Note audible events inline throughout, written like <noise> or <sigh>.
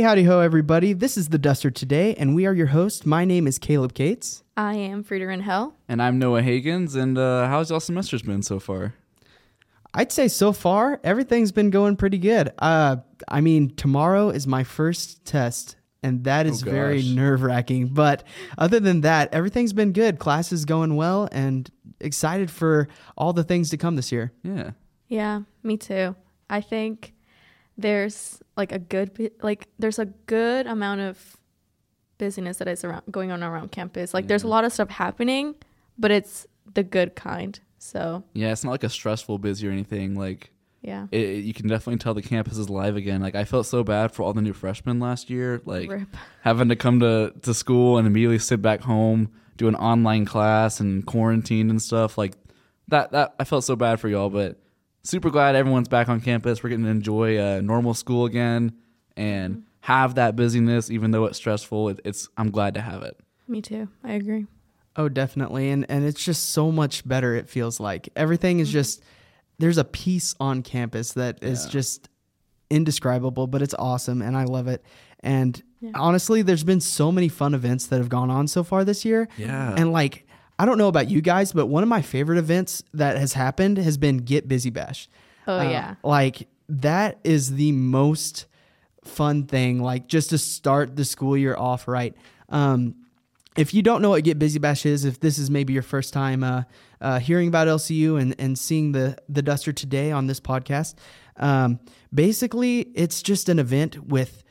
Hey, howdy ho, everybody. This is the Duster today, and we are your host. My name is Caleb Cates. I am Frida Rangel. And I'm Noah Hagins. And uh, how's y'all semesters been so far? I'd say so far, everything's been going pretty good. Uh, I mean, tomorrow is my first test, and that is Oh, very nerve wracking. But other than that, everything's been good. Class is going well, and excited for all the things to come this year. Yeah. Yeah, me too. I think there's like a good like there's a good amount of busyness that is around going on around campus. Like there's a mm. lot of stuff happening, but it's the good kind. So, Yeah, it's not like a stressful busy or anything. Like, yeah. it, it- you can definitely tell the campus is live again. Like, I felt so bad for all the new freshmen last year. Like, Rip. having to come to, to school and immediately sit back home, do an online class and quarantine and stuff. Like, that, that I felt so bad for y'all, but super glad everyone's back on campus. We're getting to enjoy uh, normal school again and have that busyness, even though it's stressful. It, it's I'm glad to have it. Me too. I agree. Oh, definitely. And and it's just so much better it feels like. Everything is just there's a peace on campus that is Yeah. just indescribable, but it's awesome and I love it. And Yeah. honestly, there's been so many fun events that have gone on so far this year. Yeah. And like I don't know about you guys, but one of my favorite events that has happened has been Get Busy Bash. Oh Uh, yeah. Like that is the most fun thing, like just to start the school year off right. Um, if you don't know what Get Busy Bash is, if this is maybe your first time uh, uh, hearing about LCU and, and seeing the, the Duster today on this podcast, um, basically it's just an event with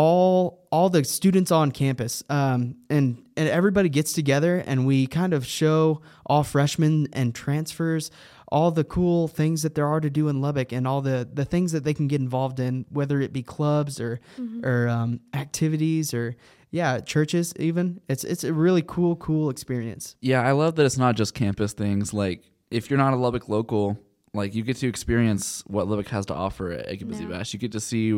all all the students on campus um, and and everybody gets together and we kind of show all freshmen and transfers all the cool things that there are to do in Lubbock and all the the things that they can get involved in whether it be clubs or or um, activities or yeah churches even it's it's a really cool cool experience Yeah, I love that it's not just campus things. Like, if you're not a Lubbock local, like you get to experience what Lubbock has to offer at Get Busy Yeah. Bash. You get to see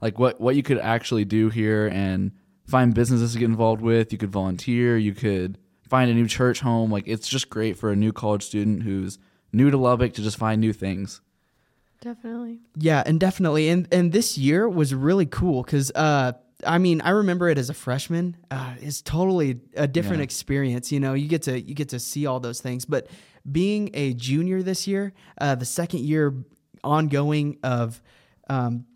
like what what you could actually do here and find businesses to get involved with. You could volunteer. You could find a new church home. Like, it's just great for a new college student who's new to Lubbock to just find new things. Definitely. Yeah, and definitely, and and this year was really cool because uh, I mean, I remember it as a freshman. Uh, it's totally a different Yeah. experience. You know, you get to you get to see all those things. But being a junior this year, uh, the second year ongoing of um,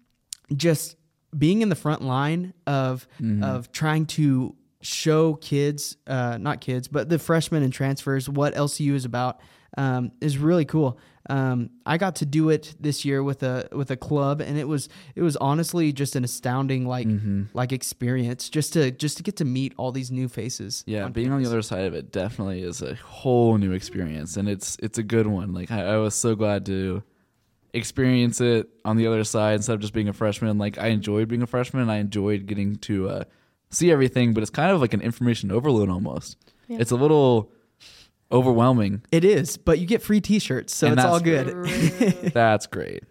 just being in the front line of of trying to show kids, uh, not kids, but the freshmen and transfers what LCU is about um, is really cool. Um, I got to do it this year with a with a club, and it was it was honestly just an astounding like like experience just to just to get to meet all these new faces. Yeah, being on the other side of it definitely is a whole new experience, and it's it's a good one. Like I, I was so glad to experience it on the other side instead of just being a freshman. Like I enjoyed being a freshman, and I enjoyed getting to uh, see everything. But it's kind of like an information overload almost. Yeah. It's a little overwhelming. It is, but you get free T-shirts, so And it's all good. <laughs> That's great.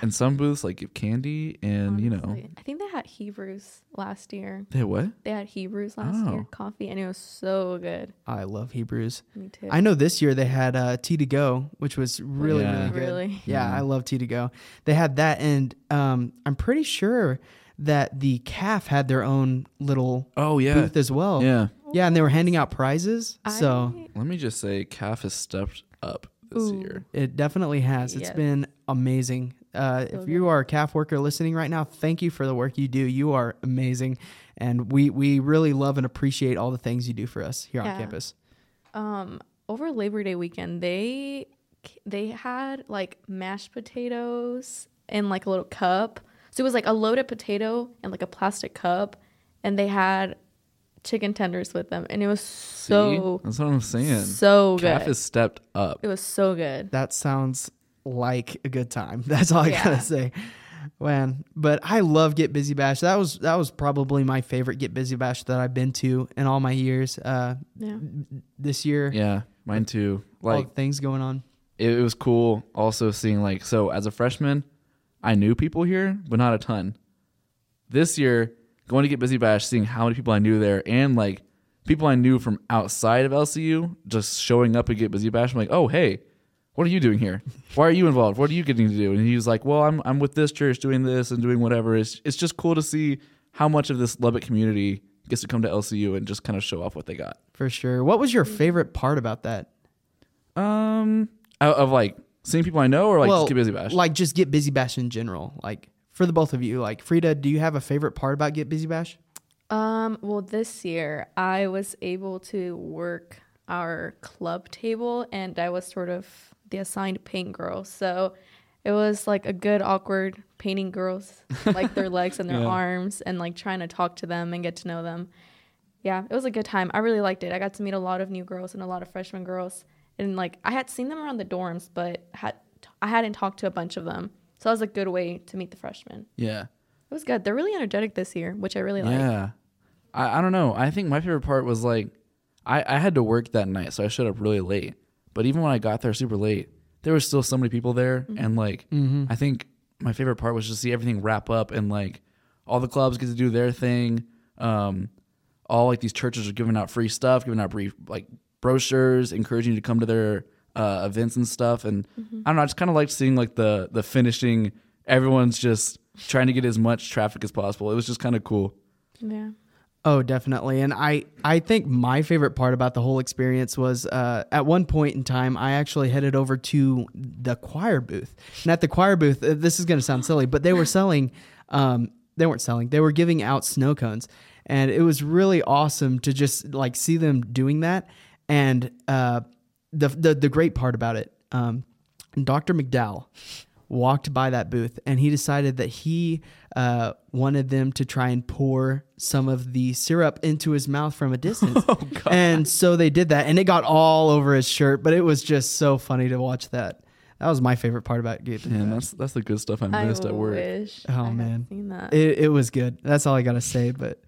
And some booths like give candy, and you know Honestly, I think they had Hebrews last year. they what? They had Hebrews last year, Oh. coffee, and it was so good. I love Hebrews. Me too. I know this year they had uh, Tea to go, which was really Yeah. really good. Really? Yeah. I love Tea to go. They had that, and um, I'm pretty sure that the CAF had their own little Oh yeah, booth as well. yeah. Yeah, and they were handing out prizes. so I- Let me just say, CAF has stepped up this Ooh. year. it definitely has. It's Yes. been amazing. Uh, So if you are a CAF worker listening right now, thank you for the work you do. You are amazing, and we we really love and appreciate all the things you do for us here on campus. um over Labor Day weekend they they had like mashed potatoes in like a little cup. So it was like a loaded potato and like a plastic cup and they had chicken tenders with them and it was so See? that's what I'm saying. so good. CAF has stepped up. it was so good. That sounds like a good time. <laughs> That's all I Yeah. gotta say. Man, but I love Get Busy Bash. That was that was probably my favorite Get Busy Bash that I've been to in all my years. Uh, Yeah. this year, Yeah, mine too. all Like the things going on. it, it was cool also seeing like so as a freshman, I knew people here, but not a ton. This year, going to get busy bash, seeing how many people I knew there and like people I knew from outside of LCU just showing up at get busy bash. I'm like, oh hey, what are you doing here? Why are you involved? What are you getting to do? And he was like, well, I'm I'm with this church doing this and doing whatever. It's it's just cool to see how much of this Lubbock community gets to come to LCU and just kind of show off what they got. For sure. What was your favorite part about that? Um, of, of, like seeing people I know or like well, just get busy bash. Like just get busy bash in general. Like for the both of you, like Frida, do you have a favorite part about get busy bash? Um, well, this year I was able to work our club table and I was sort of the assigned paint girl. So it was like a good awkward painting girls like their <laughs> legs and their Yeah. arms and like trying to talk to them and get to know them. Yeah, it was a good time. I really liked it. I got to meet a lot of new girls and a lot of freshman girls. And like I had seen them around the dorms, but had I hadn't talked to a bunch of them. So that was a good way to meet the freshmen. yeah. It was good. They're really energetic this year, which I really like. Yeah. I, I don't know. I think my favorite part was like I, I had to work that night, so I showed up really late. But even when I got there super late, there was still so many people there. And like I think my favorite part was just see everything wrap up and like all the clubs get to do their thing. Um all like these churches are giving out free stuff, giving out brief like brochures, encouraging you to come to their uh, events and stuff. And I don't know, I just kind of like seeing like the the finishing. Everyone's just trying to get as much traffic as possible. It was just kind of cool. Yeah. Oh, definitely. And I, I think my favorite part about the whole experience was uh, at one point in time, I actually headed over to the choir booth. And at the choir booth, uh, this is going to sound silly, but they were <laughs> selling, um, they weren't selling, they were giving out snow cones. And it was really awesome to just like see them doing that. And uh, the, the, the great part about it, um, Dr. McDowell walked by that booth and he decided that he uh, wanted them to try and pour some of the syrup into his mouth from a <laughs> distance. Oh, And so they did that and it got all over his shirt, but it was just so funny to watch that. That was my favorite part about Gabe. Man, that's that's the good stuff I missed I at work. wish Oh, I man. It, it was good. That's all I got to say. But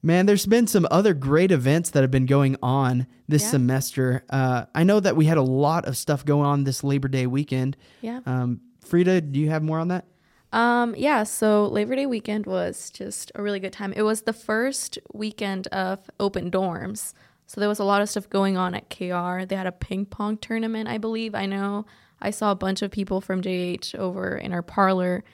man, there's been some other great events that have been going on this Yeah. semester. Uh, I know that we had a lot of stuff going on this Labor Day weekend. yeah. Um, Frida, do you have more on that? Um, yeah, so Labor Day weekend was just a really good time. It was the first weekend of open dorms. So there was a lot of stuff going on at KR. They had a ping pong tournament, I believe. I know I saw a bunch of people from JH over in our parlor.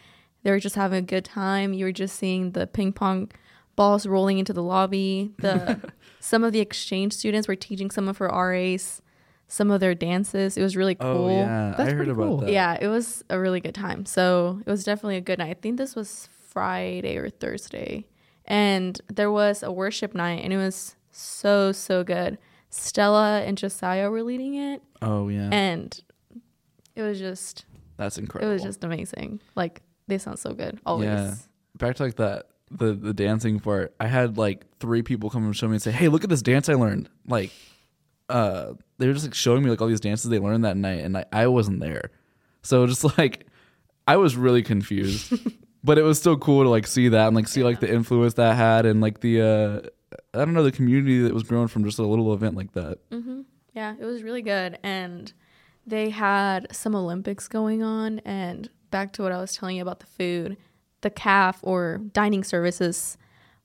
They were just having a good time. You were just seeing the ping pong balls rolling into the lobby. The <laughs> some of the exchange students were teaching some of her RAs some of their dances. It was really oh, cool. Oh yeah, That's I heard pretty about cool. that. Yeah, it was a really good time. So it was definitely a good night. I think this was Friday or Thursday. And there was a worship night and it was so, so good. Stella and Josiah were leading it. Oh yeah, And it was just that's incredible. it was just amazing. Like they sound so good. Always. Yeah. Back to like that the the dancing part. I had like three people come and show me and say, "Hey, look at this dance I learned." Like, uh, they were just like showing me like all these dances they learned that night, and I I wasn't there, so <laughs> just like I was really confused. <laughs> but it was still cool to like see that and like see like the influence that had and like the uh I don't know the community that was grown from just a little event like that. hmm Yeah, it was really good. And they had some Olympics going on. And back to what I was telling you about the food, the CAF or dining services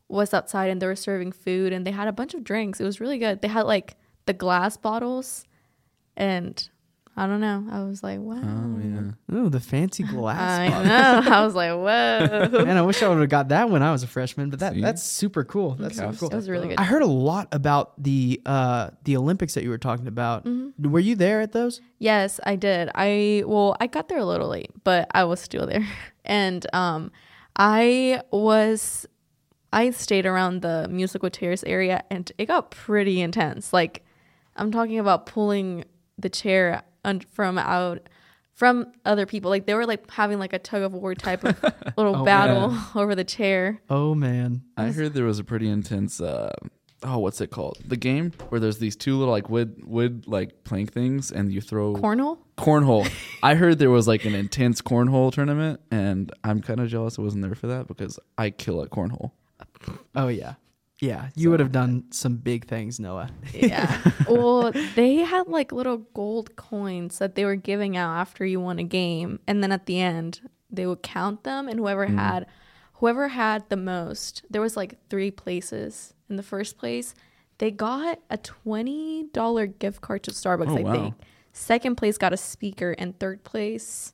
was outside and they were serving food and they had a bunch of drinks. It was really good. They had like the glass bottles and I don't know. I was like, wow. Oh yeah. Oh, the fancy glass. I know. <laughs> I was like, whoa. Man, I wish I would have got that when I was a freshman, but that See? that's super cool. That's super cool. It was really good. I heard a lot about the uh, the Olympics that you were talking about. Mm-hmm. Were you there at those? Yes, I did. I well, I got there a little late, but I was still there. <laughs> And um I was I stayed around the musical chairs area and it got pretty intense. Like I'm talking about pulling the chair un- from out from other people. Like they were like having like a tug of war type of <laughs> little Oh, battle <laughs> over the chair. Oh man, I heard there was a pretty intense. Uh, oh, what's it called? The game where there's these two little like wood wood like plank things, and you throw Cornhole? cornhole. <laughs> I heard there was like an intense cornhole tournament, and I'm kind of jealous I wasn't there for that because I kill at cornhole. oh yeah, yeah. You would have done some big things, Noah. Yeah. <laughs> well, they had like little gold coins that they were giving out after you won a game, and then at the end they would count them, and whoever mm. had whoever had the most, there was like three places. In the first place, they got a twenty dollar gift card to Starbucks. Oh, I wow. think. second place got a speaker, and third place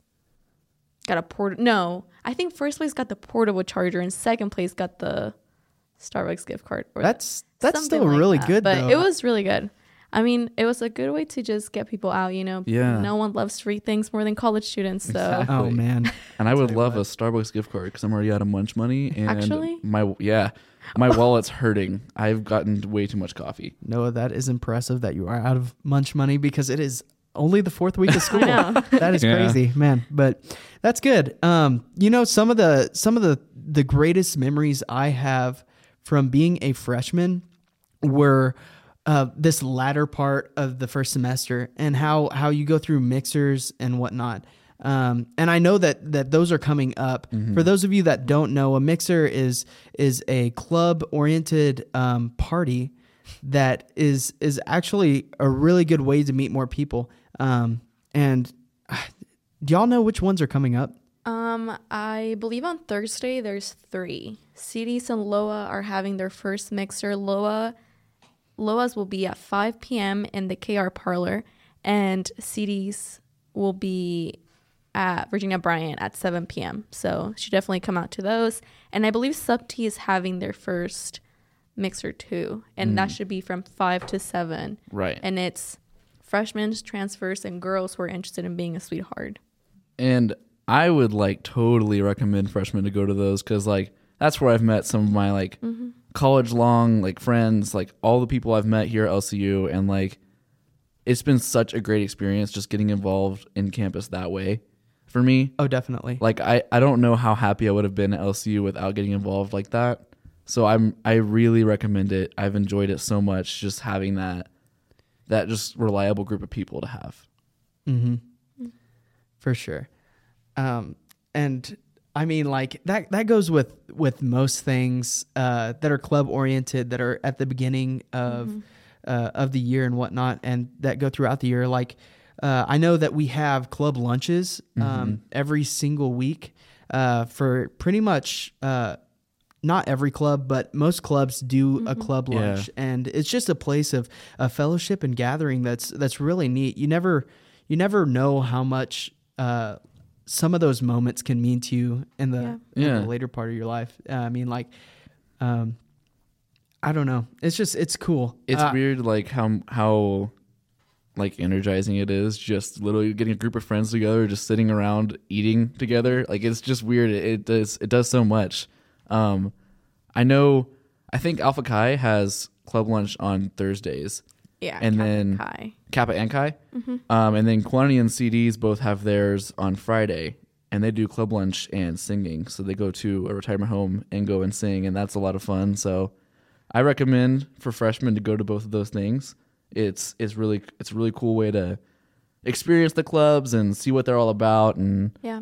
got a port. No, I think first place got the portable charger, and second place got the Starbucks gift card. or That's that's still like really that. good but though. it was really good. I mean, it was a good way to just get people out. You know, Yeah. no one loves free things more than college students. So Exactly. oh man. And I would love what. a Starbucks gift card because I'm already out of munch money. And Actually? my yeah, my <laughs> wallet's hurting. I've gotten way too much coffee. Noah, that is impressive that you are out of munch money because it is only the fourth week of <laughs> school. I know. that is <laughs> Yeah. crazy, man. But that's good. Um, you know, some of the some of the the greatest memories I have from being a freshman were uh, this latter part of the first semester and how how you go through mixers and whatnot. Um, and I know that that those are coming up. For those of you that don't know, a mixer is is a club oriented um, party that is is actually a really good way to meet more people. Um, and uh, do y'all know which ones are coming up? Um, I believe on Thursday there's three. CDs and Loa are having their first mixer. Loa, Loa's will be at 5 p.m. in the KR parlor, and CDs will be at Virginia Bryant at 7 p.m. So should definitely come out to those. And I believe Sub T is having their first mixer too, and that should be from 5 to 7. Right. And it's freshmen, transfers, and girls who are interested in being a sweetheart. And I would like totally recommend freshmen to go to those because like that's where I've met some of my like college long like friends, like all the people I've met here at LCU, and like it's been such a great experience just getting involved in campus that way for me. Oh, definitely. Like I, I don't know how happy I would have been at LCU without getting involved like that. So I'm I really recommend it. I've enjoyed it so much just having that that just reliable group of people to have. Mm-hmm. For sure. Um, and I mean, like that, that goes with, with most things, uh, that are club oriented that are at the beginning of, uh, of the year and whatnot, and that go throughout the year. Like, uh, I know that we have club lunches, um, every single week, uh, for pretty much, uh, not every club, but most clubs do a club Yeah. lunch, and it's just a place of a fellowship and gathering that's that's really neat. You never you never know how much uh, some of those moments can mean to you in the, Yeah. in Yeah. the later part of your life. Uh, I mean, like, um, I don't know. It's just it's cool. It's Uh, weird like how how like energizing it is just literally getting a group of friends together just sitting around eating together like it's just weird it, it does it does so much um i know i think alpha chi has club lunch on thursdays Yeah. And Kappa then- Chi. kappa and chi um and then quantity and cds both have theirs on friday and they do club lunch and singing so they go to a retirement home and go and sing and that's a lot of fun so I recommend for freshmen to go to both of those things. It's it's really it's a really cool way to experience the clubs and see what they're all about and Yeah.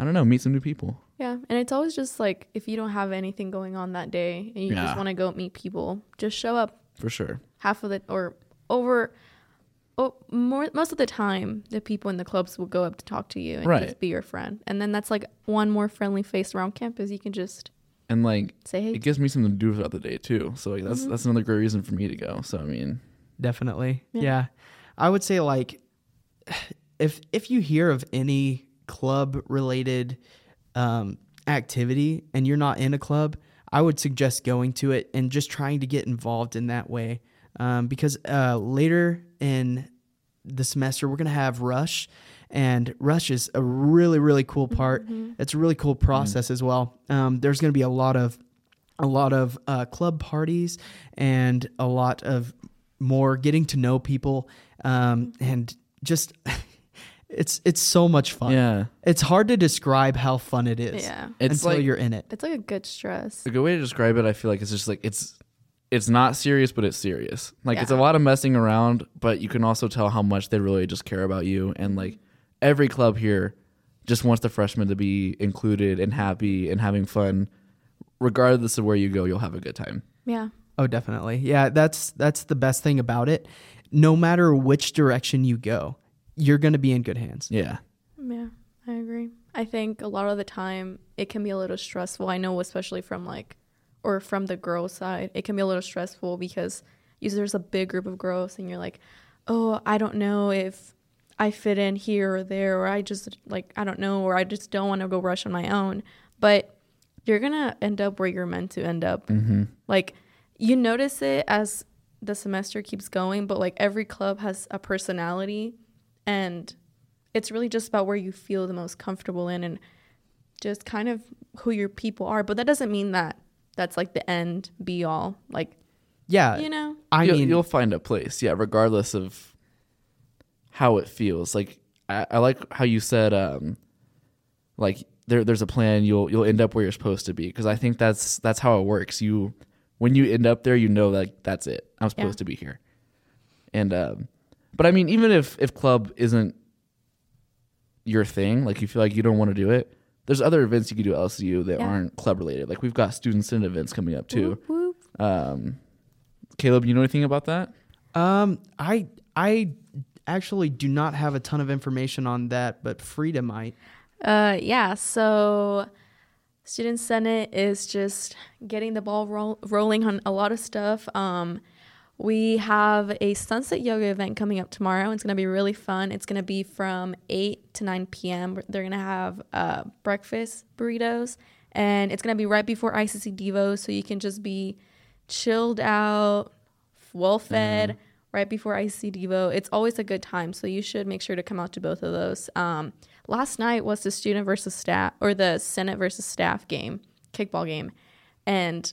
I don't know, meet some new people. Yeah. And it's always just like if you don't have anything going on that day and you Yeah. just want to go meet people, just show up For sure. Half of the or over oh, more most of the time the people in the clubs will go up to talk to you and Right. just be your friend. And then that's like one more friendly face around campus. You can just And like say, Hey, it gives me something to do throughout the day too. So like that's that's another great reason for me to go. So I mean Definitely. Yeah. Yeah. I would say like <sighs> if if you hear of any club related um, activity and you're not in a club, I would suggest going to it and just trying to get involved in that way. Um, because uh, later in the semester we're gonna have Rush, and Rush is a really really cool part. It's a really cool process as well. Um, there's gonna be a lot of a lot of uh, club parties and a lot of more getting to know people um, and just <laughs> it's it's so much fun. Yeah. It's hard to describe how fun it is yeah. It's until like you're in it. It's like a good stress. a good way to describe it, I feel like it's just like it's it's not serious, but it's serious. Like it's a lot of messing around, but you can also tell how much they really just care about you. And like every club here just wants the freshmen to be included and happy and having fun. Regardless of where you go, you'll have a good time. Yeah. Oh, definitely. Yeah, that's that's the best thing about it. No matter which direction you go, you're going to be in good hands. Yeah. Yeah, I agree. I think a lot of the time it can be a little stressful. I know, especially from like, or from the girl side, it can be a little stressful because there's a big group of girls and you're like, oh, I don't know if I fit in here or there, or I just like I don't know, or I just don't want to go rush on my own. But you're gonna end up where you're meant to end up. Mm-hmm. Like you notice it as the semester keeps going, but like every club has a personality, and it's really just about where you feel the most comfortable in and just kind of who your people are. But that doesn't mean that that's like the end be all. Like Yeah, you know, I you'll, mean, you'll find a place, yeah, regardless of how it feels. Like I, I like how you said, um, like there, there's a plan. You'll you'll end up where you're supposed to be because I think that's that's how it works. You when you end up there, you know like that's it. I'm supposed Yeah. to be here. And um, but I mean, even if if club isn't your thing, like you feel like you don't want to do it, there's other events you could do at LCU that Yeah. aren't club related. Like we've got student senate events coming up too. Whoop, whoop. Um, Caleb, you know anything about that? um, I I actually do not have a ton of information on that, but Frida might. Uh, yeah. So, student senate is just getting the ball roll- rolling on a lot of stuff. Um, we have a sunset yoga event coming up tomorrow. It's gonna be really fun. It's gonna be from eight to nine p.m. They're gonna have uh, breakfast burritos, and it's gonna be right before ICC Devo, so you can just be chilled out, well fed. Right before ICC Devo, it's always a good time, so you should make sure to come out to both of those. Um, last night was the student versus staff or the senate versus staff game kickball game and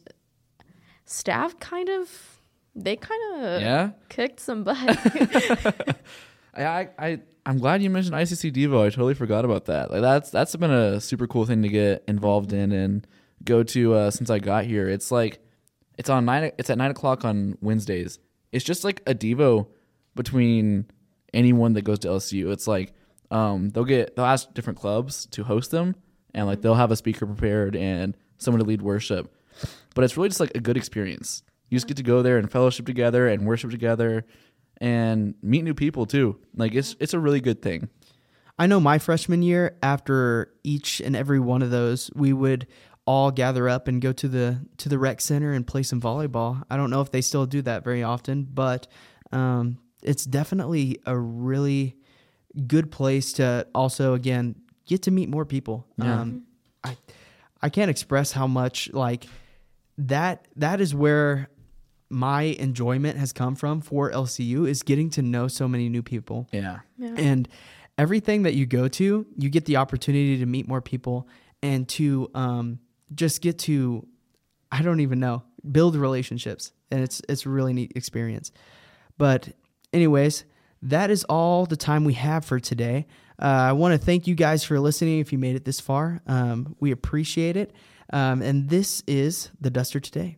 staff kind of they kind of Yeah. kicked some butt <laughs> <laughs> I, I, I'm glad you mentioned ICC Devo. I totally forgot about that. Like that's that's been a super cool thing to get involved in and go to uh, since I got here. It's like it's on nine. It's at nine o'clock on Wednesdays. It's just like a Devo between anyone that goes to LSU. It's like um, they'll get they'll ask different clubs to host them, and like they'll have a speaker prepared and someone to lead worship. But it's really just like a good experience. You just get to go there and fellowship together and worship together and meet new people too. Like it's it's a really good thing. I know my freshman year, after each and every one of those, we would all gather up and go to the to the rec center and play some volleyball. I don't know if they still do that very often, but um, it's definitely a really good place to also again get to meet more people. Yeah. Um, I I can't express how much like that that is where my enjoyment has come from for LCU is getting to know so many new people. Yeah. yeah. And everything that you go to, you get the opportunity to meet more people and to um, just get to, I don't even know, build relationships. And it's it's a really neat experience. But anyways, that is all the time we have for today. Uh, I want to thank you guys for listening. If you made it this far, um, we appreciate it. Um, and this is the Duster today.